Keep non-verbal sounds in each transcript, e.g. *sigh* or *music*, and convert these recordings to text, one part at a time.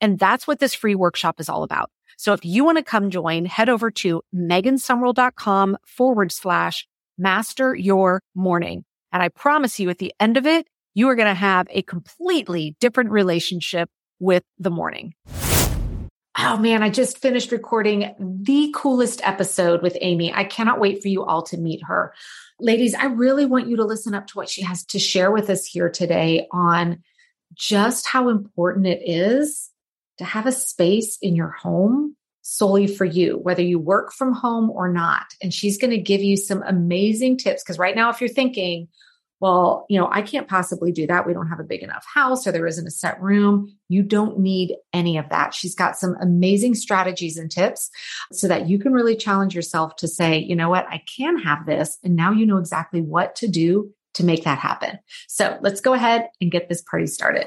And that's what this free workshop is all about. So if you want to come join, head over to megansumrell.com forward slash master your morning. And I promise you at the end of it, you are going to have a completely different relationship with the morning. Oh man, I just finished recording the coolest episode with Amy. I cannot wait for you all to meet her. Ladies, I really want you to listen up to what she has to share with us here today on just how important it is to have a space in your home solely for you, whether you work from home or not. And she's going to give you some amazing tips. Because right now, if you're thinking, well, you know, I can't possibly do that. We don't have a big enough house or there isn't a set room. You don't need any of that. She's got some amazing strategies and tips so that you can really challenge yourself to say, you know what, I can have this. And now you know exactly what to do to make that happen. So let's go ahead and get this party started.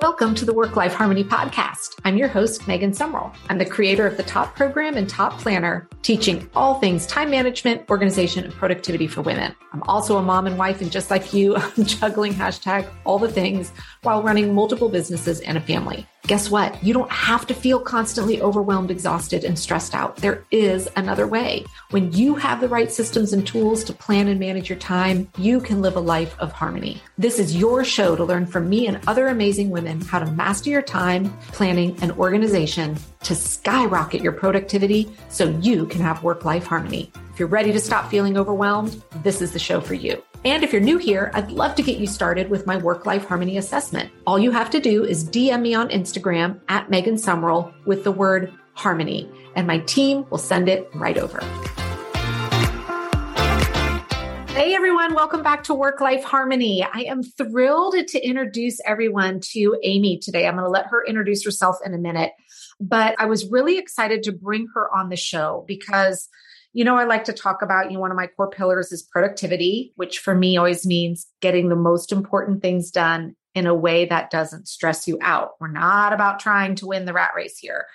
Welcome to the Work Life Harmony Podcast. I'm your host, Megan Sumrell. I'm the creator of the Top Program and Top Planner, teaching all things time management, organization, and productivity for women. I'm also a mom and wife, and just like you, *laughs* I'm juggling hashtag all the things while running multiple businesses and a family. Guess what? You don't have to feel constantly overwhelmed, exhausted, and stressed out. There is another way. When you have the right systems and tools to plan and manage your time, you can live a life of harmony. This is your show to learn from me and other amazing women how to master your time, planning, and organization to skyrocket your productivity so you can have work life harmony. If you're ready to stop feeling overwhelmed, this is the show for you. And if you're new here, I'd love to get you started with my work life harmony assessment. All you have to do is DM me on Instagram at Megan Sumrell with the word harmony, and my team will send it right over. Hey everyone, welcome back to Work Life Harmony. I am thrilled to introduce everyone to Amy today. I'm going to let her introduce herself in a minute, but I was really excited to bring her on the show because you know, I like to talk about, you know, one of my core pillars is productivity, which for me always means getting the most important things done in a way that doesn't stress you out. We're not about trying to win the rat race here.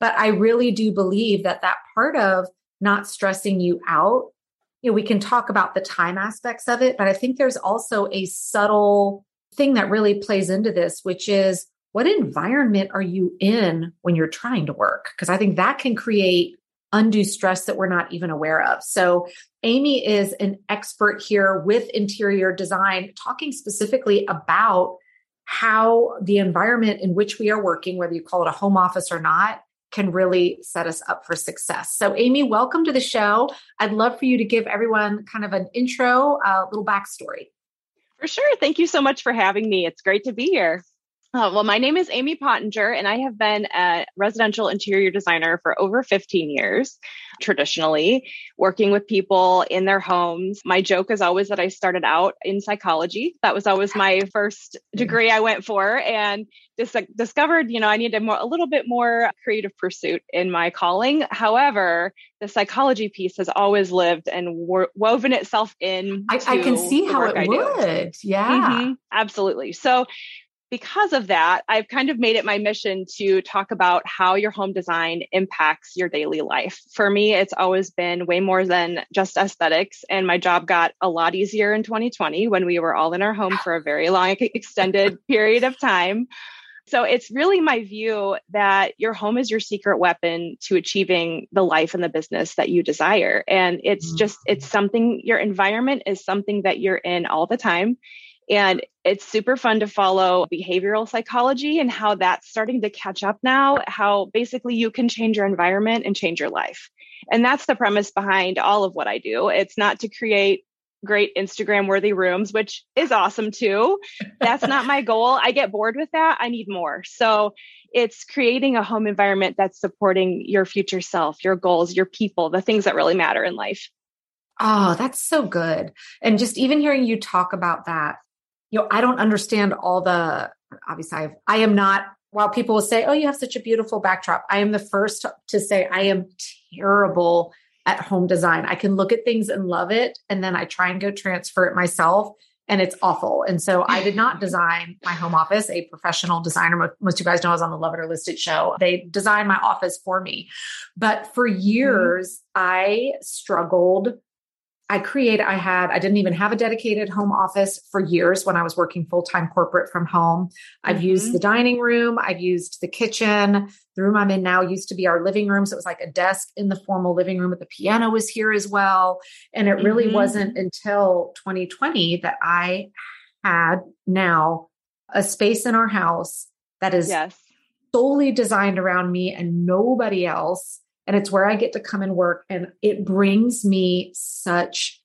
But I really do believe that that part of not stressing you out, you know, we can talk about the time aspects of it, but I think there's also a subtle thing that really plays into this, which is what environment are you in when you're trying to work? Because I think that can create undue stress that we're not even aware of. So, Amy is an expert here with interior design, talking specifically about how the environment in which we are working, whether you call it a home office or not, can really set us up for success. So, Amy, welcome to the show. I'd love for you to give everyone kind of an intro, a little backstory. For sure. Thank you so much for having me. It's great to be here. Uh, well, my name is Amy Pottinger, and I have been a residential interior designer for over 15 years, traditionally, working with people in their homes. My joke is always that I started out in psychology. That was always my *laughs* first degree I went for, and dis- discovered, you know, I needed more, a little bit more creative pursuit in my calling. However, the psychology piece has always lived and wo- woven itself in. I, I, can see how it would. Yeah. Mm-hmm, absolutely. So, because of that, I've kind of made it my mission to talk about how your home design impacts your daily life. For me, it's always been way more than just aesthetics. And my job got a lot easier in 2020 when we were all in our home for a very long, *laughs* extended period of time. So it's really my view that your home is your secret weapon to achieving the life and the business that you desire. And it's just, it's mm. something, your environment is something that you're in all the time And it's super fun to follow behavioral psychology and how that's starting to catch up now, how basically you can change your environment and change your life. And that's the premise behind all of what I do. It's not to create great Instagram worthy rooms, which is awesome too. That's not my *laughs* goal. I get bored with that. I need more. So it's creating a home environment that's supporting your future self, your goals, your people, the things that really matter in life. Oh, that's so good. And just even hearing you talk about that, you know, I don't understand all the obviously I've, I am not while people will say, "Oh, you have such a beautiful backdrop." I am the first to say I am terrible at home design. I can look at things and love it and then I try and go transfer it myself and it's awful. And so I did not design my home office. A professional designer, most of you guys know I was on the Love It or List It show. They designed my office for me. But for mm-hmm. years, mm-hmm. I struggled I create, I had, I didn't even have a dedicated home office for years when I was working full time corporate from home. I've mm-hmm. used the dining room, I've used the kitchen. The room I'm in now used to be our living room. So it was like a desk in the formal living room, but the piano was here as well. And it really mm-hmm. wasn't until 2020 that I had now a space in our house that is yes. solely designed around me and nobody else and it's where I get to come and work. And it brings me such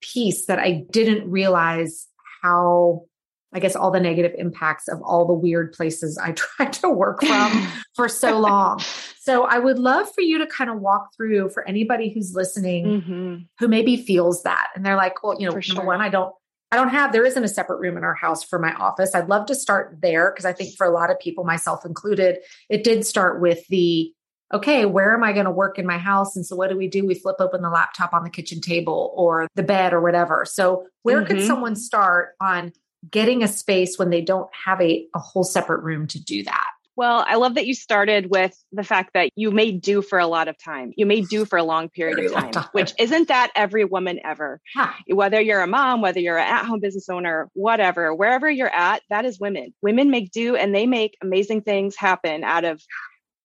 peace that I didn't realize how, I guess, all the negative impacts of all the weird places I *laughs* tried to work from *laughs* for so long. So I would love for you to kind of walk through for anybody who's listening mm-hmm. who maybe feels that. And they're like, well, you know, for number sure. one, I don't I don't have, there isn't a separate room in our house for my office. I'd love to start there because I think for a lot of people, myself included, it did start with the okay, where am I going to work in my house? And so what do we do? We flip open the laptop on the kitchen table or the bed or whatever. So where mm-hmm. could someone start on getting a space when they don't have a, a whole separate room to do that? Well, I love that you started with the fact that you may do for a lot of time. You may do for a long period Very of time, time, which isn't that every woman ever. Huh. Whether you're a mom, whether you're an at home business owner, whatever, wherever you're at, that is women. Women make do and they make amazing things happen out of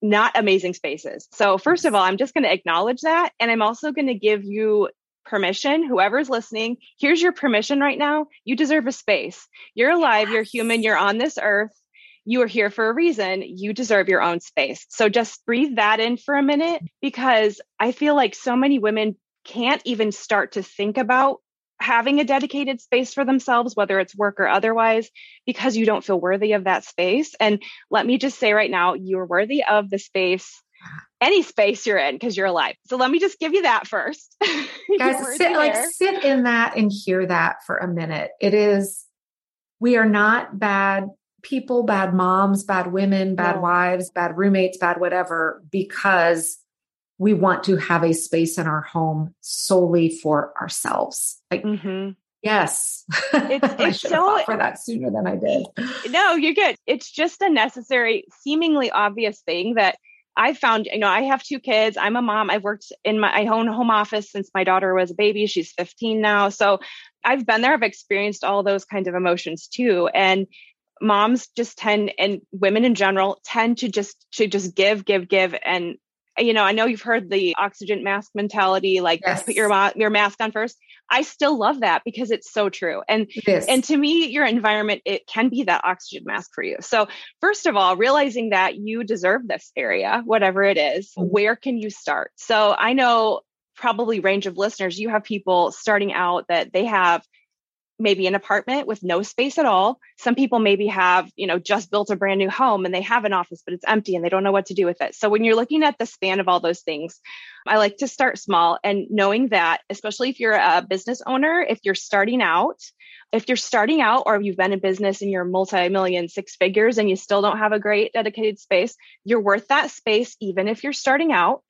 not amazing spaces. So, first of all, I'm just going to acknowledge that. And I'm also going to give you permission, whoever's listening, here's your permission right now. You deserve a space. You're alive, you're human, you're on this earth. You are here for a reason. You deserve your own space. So just breathe that in for a minute because I feel like so many women can't even start to think about having a dedicated space for themselves, whether it's work or otherwise, because you don't feel worthy of that space. And let me just say right now, you're worthy of the space, any space you're in, because you're alive. So let me just give you that first. *laughs* Guys, sit, like sit in that and hear that for a minute. It is, we are not bad people, bad moms, bad women, bad no. wives, bad roommates, bad whatever, because we want to have a space in our home solely for ourselves. Like, mm-hmm. yes, it's, *laughs* it's so for that sooner than I did. No, you're good. It's just a necessary, seemingly obvious thing that I found. You know, I have two kids. I'm a mom. I've worked in my own home office since my daughter was a baby. She's 15 now, so I've been there. I've experienced all those kinds of emotions too, and moms just tend and women in general tend to just to just give give give and you know, I know you've heard the oxygen mask mentality, like yes. put your your mask on first. I still love that because it's so true. And and to me, your environment it can be that oxygen mask for you. So first of all, realizing that you deserve this area, whatever it is, mm-hmm. where can you start? So I know probably range of listeners, you have people starting out that they have maybe an apartment with no space at all. Some people maybe have, you know, just built a brand new home and they have an office, but it's empty and they don't know what to do with it. So when you're looking at the span of all those things, I like to start small and knowing that, especially if you're a business owner, if you're starting out, if you're starting out or you've been in business and you're multi-million six figures and you still don't have a great dedicated space, you're worth that space even if you're starting out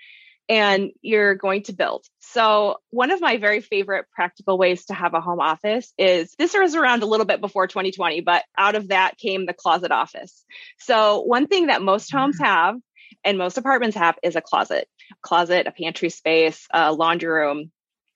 and you're going to build. So, one of my very favorite practical ways to have a home office is this was around a little bit before 2020, but out of that came the closet office. So, one thing that most homes mm. have and most apartments have is a closet, closet, a pantry space, a laundry room.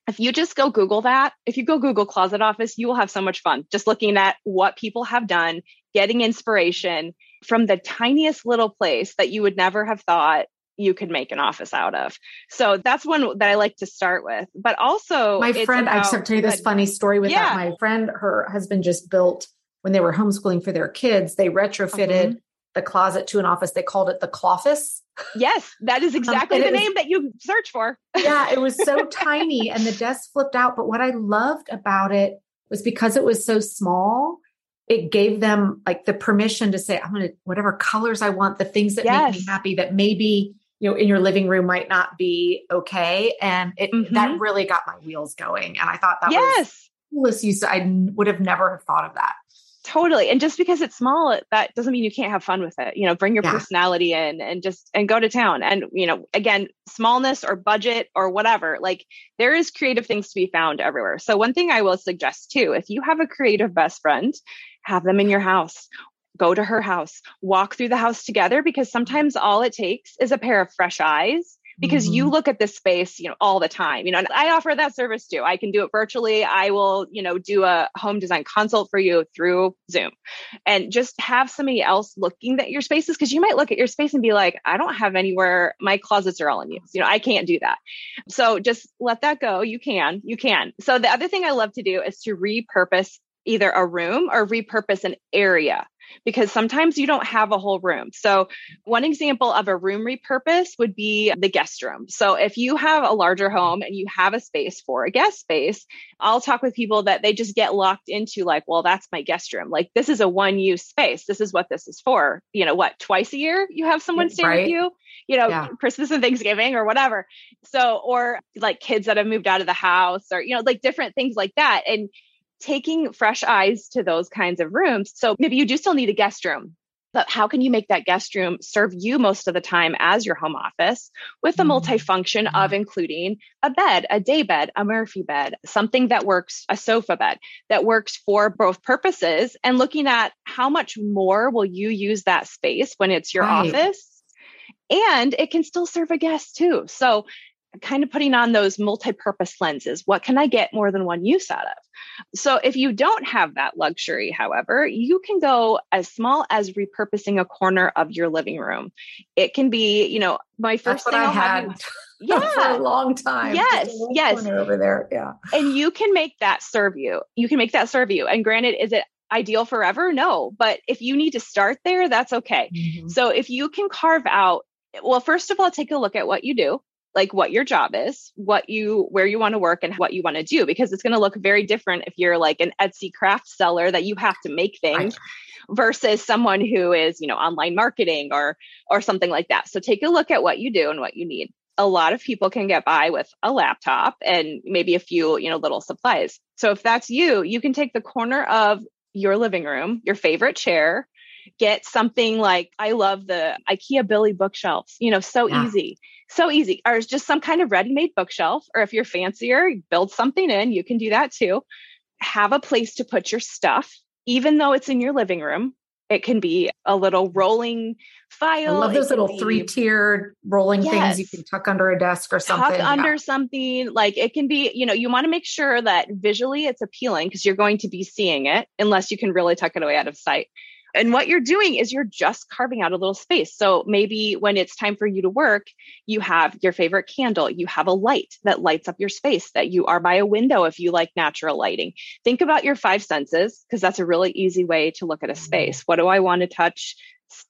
If you just go Google that, if you go Google closet office, you will have so much fun just looking at what people have done, getting inspiration from the tiniest little place that you would never have thought you could make an office out of. So that's one that I like to start with. But also, my friend, about, I just have to tell you this funny story with yeah. that. My friend, her husband just built when they were homeschooling for their kids, they retrofitted uh-huh. the closet to an office. They called it the Cloffice. Yes, that is um, exactly um, the name was, that you search for. yeah, it was so *laughs* tiny and the desk flipped out. But what I loved about it was because it was so small, it gave them like the permission to say, I'm going to, whatever colors I want, the things that yes. make me happy that maybe you know in your living room might not be okay. And it mm-hmm. that really got my wheels going. And i thought that yes. was coolest use i would have never have thought of that. Totally. And just because it's small that doesn't mean you can't have fun with it. You know bring your yeah. personality in and just and go to town. And you know again smallness or budget or whatever like there is creative things to be found everywhere. So one thing i will suggest too if you have a creative best friend have them in your house go to her house, walk through the house together because sometimes all it takes is a pair of fresh eyes because mm-hmm. you look at this space, you know, all the time. You know, I offer that service too. I can do it virtually. I will, you know, do a home design consult for you through Zoom and just have somebody else looking at your spaces because you might look at your space and be like, I don't have anywhere, my closets are all in use. You know, I can't do that. So just let that go. You can, you can. So the other thing I love to do is to repurpose either a room or repurpose an area because sometimes you don't have a whole room. So, one example of a room repurpose would be the guest room. So, if you have a larger home and you have a space for a guest space, I'll talk with people that they just get locked into like, well, that's my guest room. Like, this is a one use space. This is what this is for. You know, what, twice a year you have someone stay right. with you? You know, yeah. Christmas and Thanksgiving or whatever. So, or like kids that have moved out of the house or, you know, like different things like that. And taking fresh eyes to those kinds of rooms. So maybe you do still need a guest room, but how can you make that guest room serve you most of the time as your home office with the mm-hmm. multifunction of including a bed, a day bed, a Murphy bed, something that works, a sofa bed that works for both purposes and looking at how much more will you use that space when it's your right. office? And it can still serve a guest too. So kind of putting on those multi-purpose lenses. What can I get more than one use out of? So if you don't have that luxury, however, you can go as small as repurposing a corner of your living room. It can be, you know, my first That's thing I had. You, *laughs* yeah, for a long time. Yes, yes. Over there, yeah. And you can make that serve you. You can make that serve you. And granted, is it ideal forever? No, but if you need to start there, that's okay. Mm-hmm. So if you can carve out well, first of all, take a look at what you do like what your job is, what you where you want to work and what you want to do because it's going to look very different if you're like an Etsy craft seller that you have to make things versus someone who is, you know, online marketing or or something like that. So take a look at what you do and what you need. A lot of people can get by with a laptop and maybe a few, you know, little supplies. So if that's you, you can take the corner of your living room, your favorite chair, get something like I love the IKEA Billy bookshelves, you know, so yeah. easy so easy. Or it's just some kind of ready made bookshelf. Or if you're fancier, build something in. You can do that too. Have a place to put your stuff, even though it's in your living room. It can be a little rolling file. I love those little three tiered rolling yes. things you can tuck under a desk or something. Tuck under something. Like it can be, you know, you want to make sure that visually it's appealing because you're going to be seeing it unless you can really tuck it away out of sight. And what you're doing is you're just carving out a little space. So maybe when it's time for you to work, you have your favorite candle, you have a light that lights up your space, that you are by a window if you like natural lighting. Think about your five senses, because that's a really easy way to look at a space. What do I want to touch,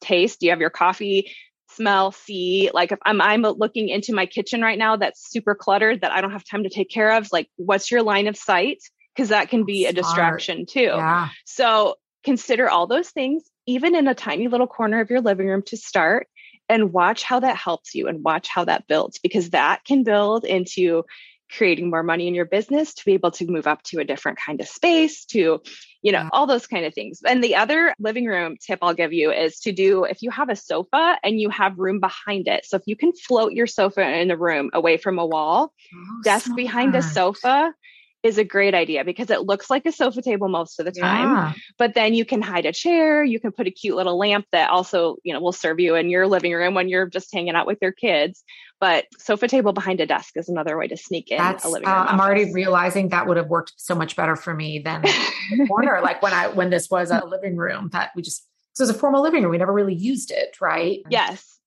taste? Do you have your coffee? smell see like if I'm I'm looking into my kitchen right now that's super cluttered that I don't have time to take care of like what's your line of sight because that can be Smart. a distraction too. Yeah. So Consider all those things, even in a tiny little corner of your living room to start, and watch how that helps you and watch how that builds because that can build into creating more money in your business to be able to move up to a different kind of space to you know all those kind of things and the other living room tip i'll give you is to do if you have a sofa and you have room behind it so if you can float your sofa in the room away from a wall oh, desk smart. behind a sofa is a great idea because it looks like a sofa table most of the time. Yeah. But then you can hide a chair, you can put a cute little lamp that also, you know, will serve you in your living room when you're just hanging out with your kids. But sofa table behind a desk is another way to sneak in That's, a living room. Uh, I'm already realizing that would have worked so much better for me than *laughs* corner. like when I when this was a living room that we just this was a formal living room. We never really used it, right? Yes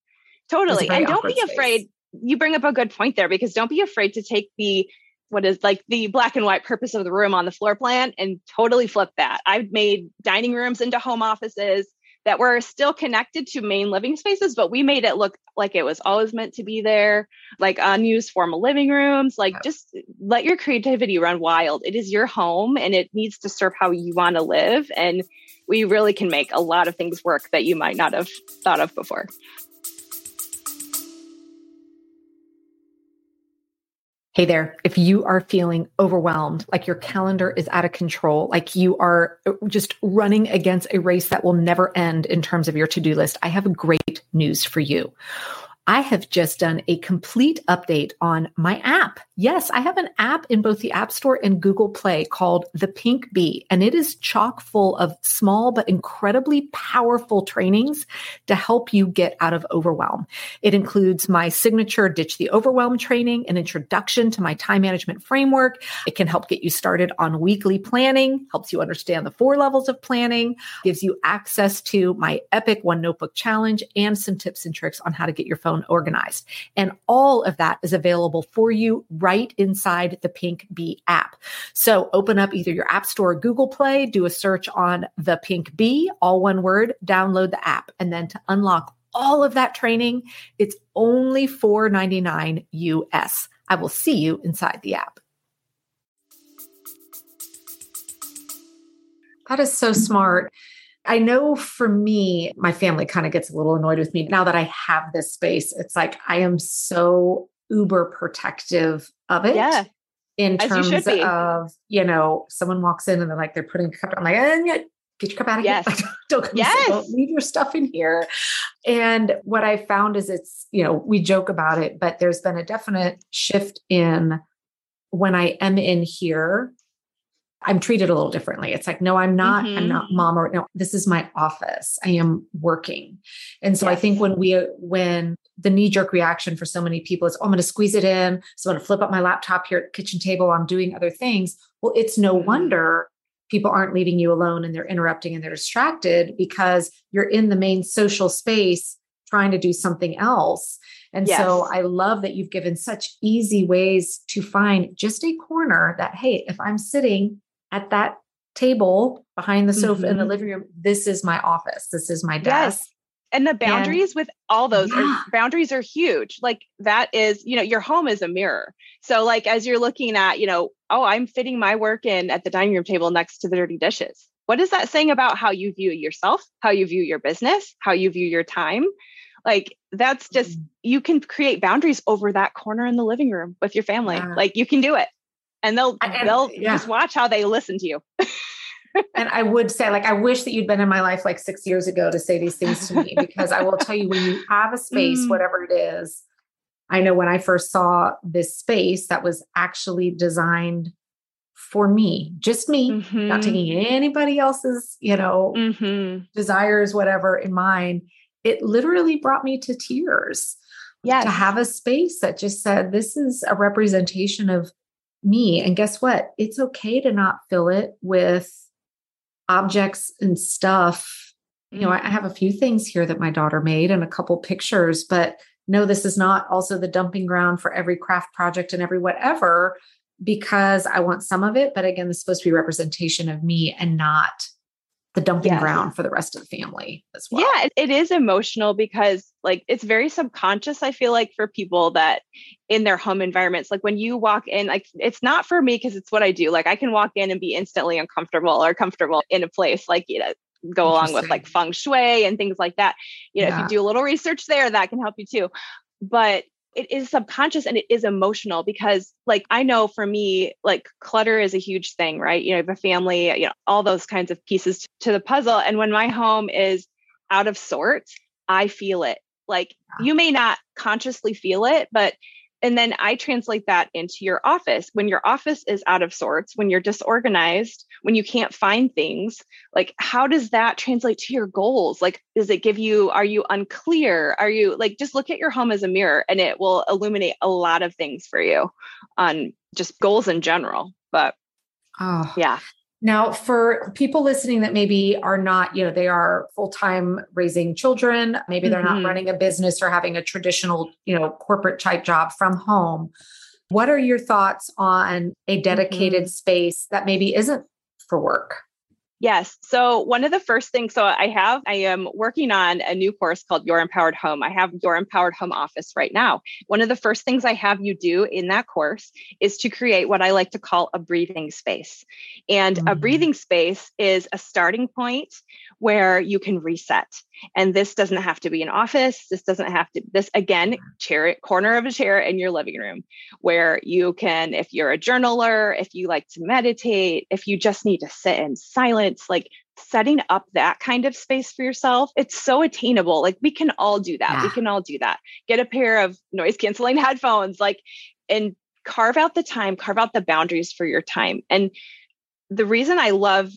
Totally. And don't be space. afraid. You bring up a good point there because don't be afraid to take the what is like the black and white purpose of the room on the floor plan and totally flip that. I've made dining rooms into home offices that were still connected to main living spaces, but we made it look like it was always meant to be there, like unused formal living rooms. Like just let your creativity run wild. It is your home and it needs to serve how you want to live. And we really can make a lot of things work that you might not have thought of before. Hey there, if you are feeling overwhelmed, like your calendar is out of control, like you are uh, just running against a race that will never end in terms of your to do list, I have great news for you. I have just done a complete update on my app. Yes, I have an app in both the App Store and Google Play called The Pink Bee, and it is chock full of small but incredibly powerful trainings to help you get out of overwhelm. It includes my signature Ditch the Overwhelm training, an introduction to my time management framework. It can help get you started on weekly planning, helps you understand the four levels of planning, gives you access to my epic one notebook challenge, and some tips and tricks on how to get your phone organized. And all of that is available for you right inside the Pink Bee app. So open up either your App Store or Google Play, do a search on the Pink Bee, all one word, download the app. And then to unlock all of that training, it's only $4.99 US. I will see you inside the app. That is so smart. I know for me, my family kind of gets a little annoyed with me now that I have this space. It's like I am so uber protective of it. Yeah. In terms you of, you know, someone walks in and they're like, they're putting a cup. I'm like, eh, get your cup out of yes. here. *laughs* don't come yes. don't leave your stuff in here. And what I found is it's, you know, we joke about it, but there's been a definite shift in when I am in here I'm treated a little differently. It's like, no, I'm not, mm-hmm. I'm not mm-hmm. mom or no, this is my office. I am working. And so yes. I think when we, when the knee jerk reaction for so many people is, oh, I'm going to squeeze it in. So I'm going to flip up my laptop here at the kitchen table. I'm doing other things. Well, it's no mm-hmm. wonder people aren't leaving you alone and they're interrupting and they're distracted because you're in the main social space trying to do something else. And yes. so I love that you've given such easy ways to find just a corner that, hey, if I'm sitting at that table behind the sofa mm-hmm. in the mm-hmm. living room, this is my office. This is my desk. Yes. And the boundaries and, with all those yeah. are, boundaries are huge. Like that is, you know, your home is a mirror. So like as you're looking at, you know, oh, I'm fitting my work in at the dining room table next to the dirty dishes. What is that saying about how you view yourself, how you view your business, how you view your time? Like that's just mm. you can create boundaries over that corner in the living room with your family. Yeah. Like you can do it and they'll and, they'll yeah. just watch how they listen to you. *laughs* and I would say, like, I wish that you'd been in my life like six years ago to say these things to me *laughs* because I will tell you when you have a space, mm. whatever it is. I know when I first saw this space that was actually designed for me, just me, mm-hmm. not taking anybody else's, you know, mm-hmm. desires, whatever in mind, it literally brought me to tears. Yes. To have a space that just said, this is a representation of me. And guess what? It's okay to not fill it with objects and stuff. You know, I have a few things here that my daughter made and a couple pictures, but no, this is not also the dumping ground for every craft project and every whatever, because I want some of it. But again, this is supposed to be representation of me and not the dumping ground for the rest of the family as well. Yeah, it, it is emotional because like it's very subconscious. I feel like for people that in their home environments, like when you walk in, like it's not for me because it's what I do. Like I can walk in and be instantly uncomfortable or comfortable in a place. Like you know, go along with like feng shui and things like that. You know, yeah. if you do a little research there, that can help you too. But it is subconscious and it is emotional because like i know for me like clutter is a huge thing right? You know, a family you know all those kinds of pieces to the puzzle. And when my home is out of sorts i feel it. Like you may not consciously feel it but and then I translate that into your office. When your office is out of sorts, when you're disorganized, when you can't find things, like how does that translate to your goals? Like, does it give you, are you unclear? Are you like, just look at your home as a mirror and it will illuminate a lot of things for you on just goals in general. But oh, yeah. Now, for people listening that maybe are not, you know, they are full time raising children, maybe they're mm-hmm. not running a business or having a traditional, you know, corporate type job from home. What are your thoughts on a dedicated mm-hmm. space that maybe isn't for work? Yes. So one of the first things, so I have, I am working on a new course called Your Empowered Home. I have Your Empowered Home Office right now. One of the first things I have you do in that course is to create what I like to call a breathing space. And mm-hmm. a breathing space is a starting point where you can reset. And this doesn't have to be an office. This doesn't have to, this again, chair, corner of a chair in your living room where you can, if you're a journaler, if you like to meditate, if you just need to sit in silence, like setting up that kind of space for yourself, it's so attainable. Like we can all do that. Yeah. We can all do that. Get a pair of noise canceling *laughs* headphones, like, and carve out the time, carve out the boundaries for your time. And the reason I love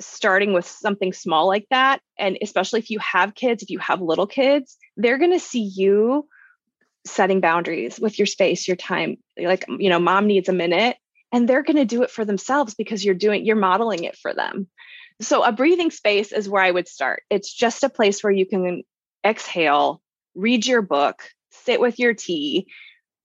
starting with something small like that and especially if you have kids if you have little kids they're going to see you setting boundaries with your space your time like you know mom needs a minute and they're going to do it for themselves because you're doing you're modeling it for them so a breathing space is where i would start it's just a place where you can exhale read your book sit with your tea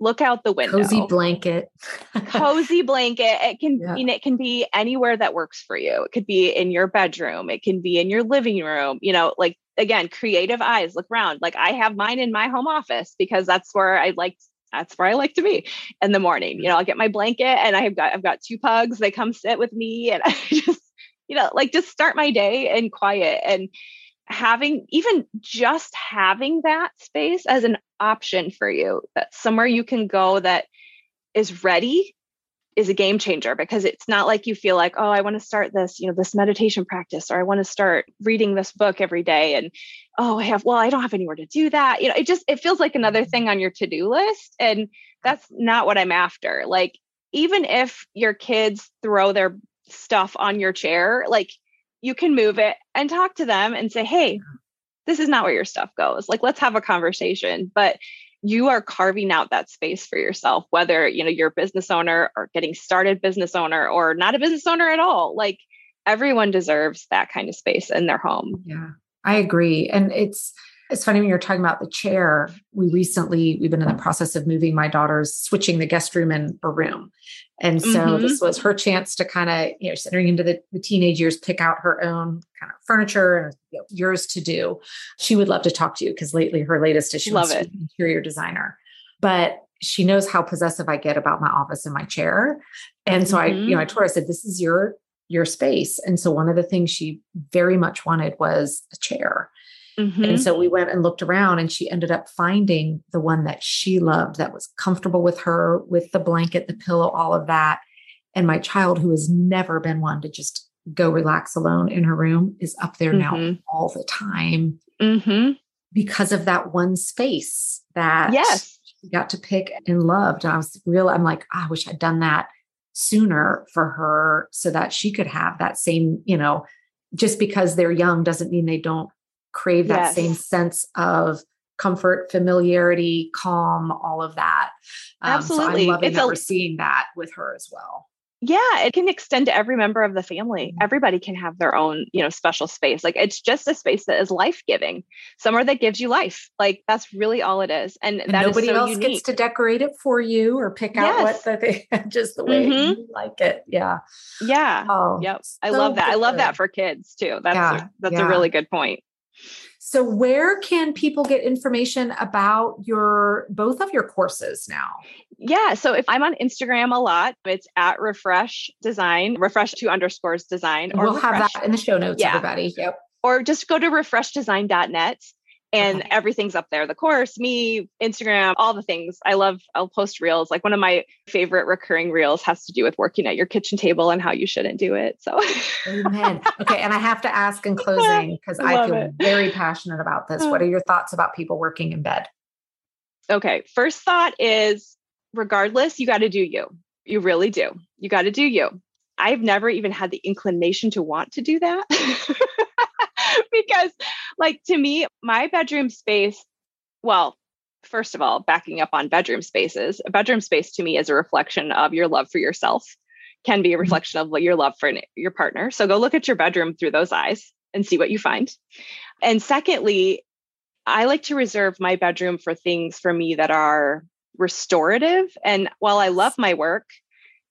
look out the window. Cozy blanket. *laughs* cozy blanket. It can yeah. it can be anywhere that works for you. It could be in your bedroom. It can be in your living room. You know, like again, creative eyes. Look around. Like I have mine in my home office because that's where I like that's where I like to be in the morning. You know, I'll get my blanket and I've got I've got two pugs. They come sit with me and *laughs* I just, you know, like just start my day in quiet and having even just having that space as an option for you that somewhere you can go that is ready is a game changer because it's not like you feel like oh i want to start this you know this meditation practice or i want to start reading this book every day and oh i have well i don't have anywhere to do that. You know it just it feels like another thing on your to-do list and that's not what i'm after. Like even if your kids throw their stuff on your chair like you can move it and talk to them and say, hey, this is not where your stuff goes. Like, let's have a conversation. But you are carving out that space for yourself, whether you know you're a business owner or getting started business owner or not a business owner at all. Like everyone deserves that kind of space in their home. Yeah, I agree. And it's it's funny when you're talking about the chair. We recently we've been in the process of moving my daughter's switching the guest room and a room. And so mm-hmm. this was her chance to kind of, you know, entering into the, the, teenage years, pick out her own kind of furniture and you know, yours to do. She would love to talk to you because lately her latest is she love wants it. interior designer. But she knows how possessive I get about my office and my chair. And so mm-hmm. I, you know, I mm-hmm. told her, I said, this is your your space. And so one of the things she very much wanted was a chair. Mm-hmm. And so we went and looked around, and she ended up finding the one that she loved that was comfortable with her, with the blanket, the pillow, all of that. And my child, who has never been one to just go relax alone in her room, is up there mm-hmm. now all the time mm-hmm. because of that one space that yes. she got to pick and loved. And I was real, I'm like, oh, I wish I'd done that sooner for her so that she could have that same, you know, just because they're young doesn't mean they don't crave that yes. same sense of comfort, familiarity, calm, all of that. Um, Absolutely. So I'm loving it's that a, we're seeing that with her as well. Yeah, it can extend to every member of the family. Mm-hmm. Everybody can have their own, you know, special space. Like it's just a space that is life-giving, somewhere that gives you life. Like that's really all it is. And, and that nobody so else unique. gets to decorate it for you or pick out yes. what the thing, *laughs* just the way mm-hmm. you like it. Yeah. Yeah. Oh, yep. I love that. Good. I love that for kids too. That's yeah. a, that's yeah. a really good point. So, where can people get information about your both of your courses now? Yeah. So, if I'm on Instagram a lot, it's at refresh design, refresh two underscores design. Or we'll refresh. have that in the show notes, yeah. everybody. Yep. Or just go to refreshdesign.net and okay. everything's up there. The course me instagram all the things. I love i'll post reels. Like one of my favorite recurring reels has to do with working at your kitchen table and how you shouldn't do it so. Amen. Okay and i have to ask in *laughs* closing because i feel it. very passionate about this. What are your thoughts about people working in bed? Okay first thought is regardless you got to do you. You really do. You got to do you. I've never even had the inclination to want to do that *laughs* *laughs* because like to me my bedroom space well first of all backing up on bedroom spaces a bedroom space to me is a reflection of your love for yourself can be a mm-hmm. reflection of what your love for your partner. So go look at your bedroom through those eyes and see what you find. And secondly, I like to reserve my bedroom for things for me that are restorative. And while I love my work,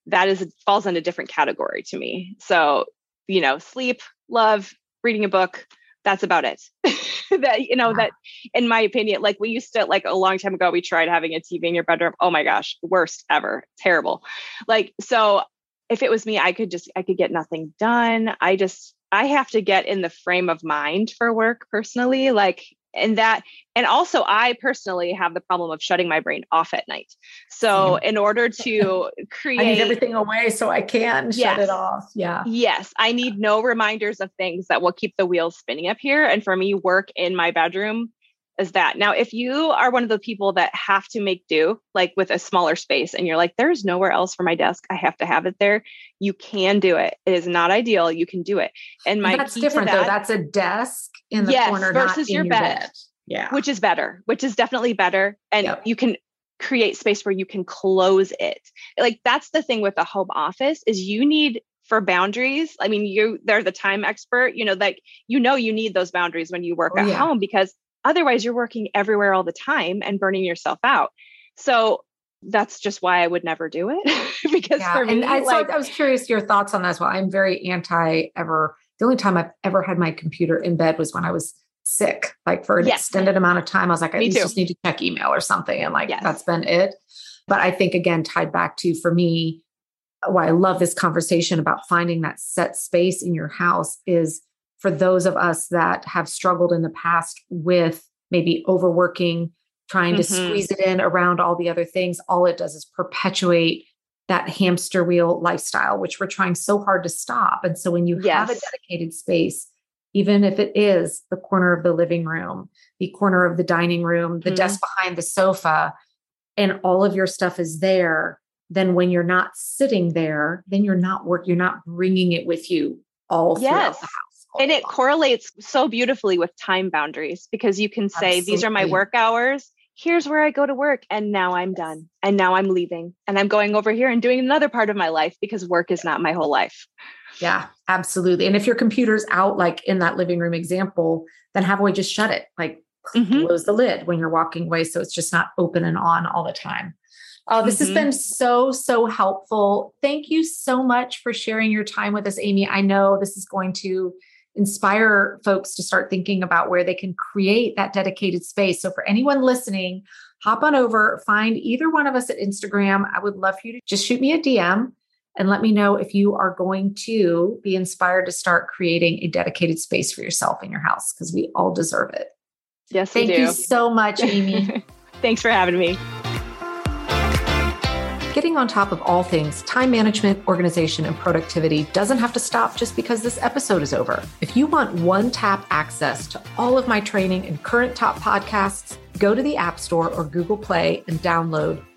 that is falls in a different category to me. So, you know, sleep, love, reading a book, that's about it. *laughs* that, you know, that in my opinion, like we used to like a long time ago, we tried having a TV in your bedroom. Oh my gosh, worst ever. Terrible. Like, so if it was me, I could just, I could get nothing done. I just, I have to get in the frame of mind for work personally. Like, and that and also i personally have the problem of shutting my brain off at night. So in order to create *laughs* I need everything away so i can yes, shut it off. Yeah. Yes i need no reminders of things that will keep the wheels spinning up here. And for me work in my bedroom is that now if you are one of the people that have to make do like with a smaller space and you're like there's nowhere else for my desk i have to have it there you can do it it is not ideal you can do it and my that's different that, though that's a desk in the yes, corner versus your, your bed. bed. yeah which is better which is definitely better and yep. you can create space where you can close it like that's the thing with the home office is you need for boundaries i mean you they're the time expert you know like you know you need those boundaries when you work oh, at yeah. home because Otherwise, you're working everywhere all the time and burning yourself out. So that's just why I would never do it. *laughs* because yeah, for me, and I, like, so I was curious your thoughts on that as well. I'm very anti ever. The only time I've ever had my computer in bed was when I was sick, like for an yes. extended amount of time. I was like, I just need to check email or something. And like, yes. that's been it. But I think again, tied back to for me, why I love this conversation about finding that set space in your house is for those of us that have struggled in the past with maybe overworking, trying to mm-hmm. squeeze it in around all the other things, all it does is perpetuate that hamster wheel lifestyle, which we're trying so hard to stop. And so when you yes. have a dedicated space, even if it is the corner of the living room, the corner of the dining room, the mm-hmm. desk behind the sofa, and all of your stuff is there, then when you're not sitting there, then you're not work, you're not bringing it with you all yes. throughout the house and it correlates so beautifully with time boundaries because you can say Absolutely. these are my work hours here's where i go to work and now i'm done and now i'm leaving and i'm going over here and doing another part of my life because work is not my whole life yeah absolutely and if your computer's out like in that living room example then have way just shut it like mm-hmm. close the lid when you're walking away so it's just not open and on all the time Oh, this mm-hmm. has been so, so helpful. Thank you so much for sharing your time with us, Amy. I know this is going to inspire folks to start thinking about where they can create that dedicated space. So, for anyone listening, hop on over, find either one of us at Instagram. I would love for you to just shoot me a DM and let me know if you are going to be inspired to start creating a dedicated space for yourself in your house because we all deserve it. Yes, thank you so much, Amy. *laughs* Thanks for having me. Getting on top of all things time management, organization, and productivity doesn't have to stop just because this episode is over. If you want one tap access to all of my training and current top podcasts, go to the App Store or Google Play and download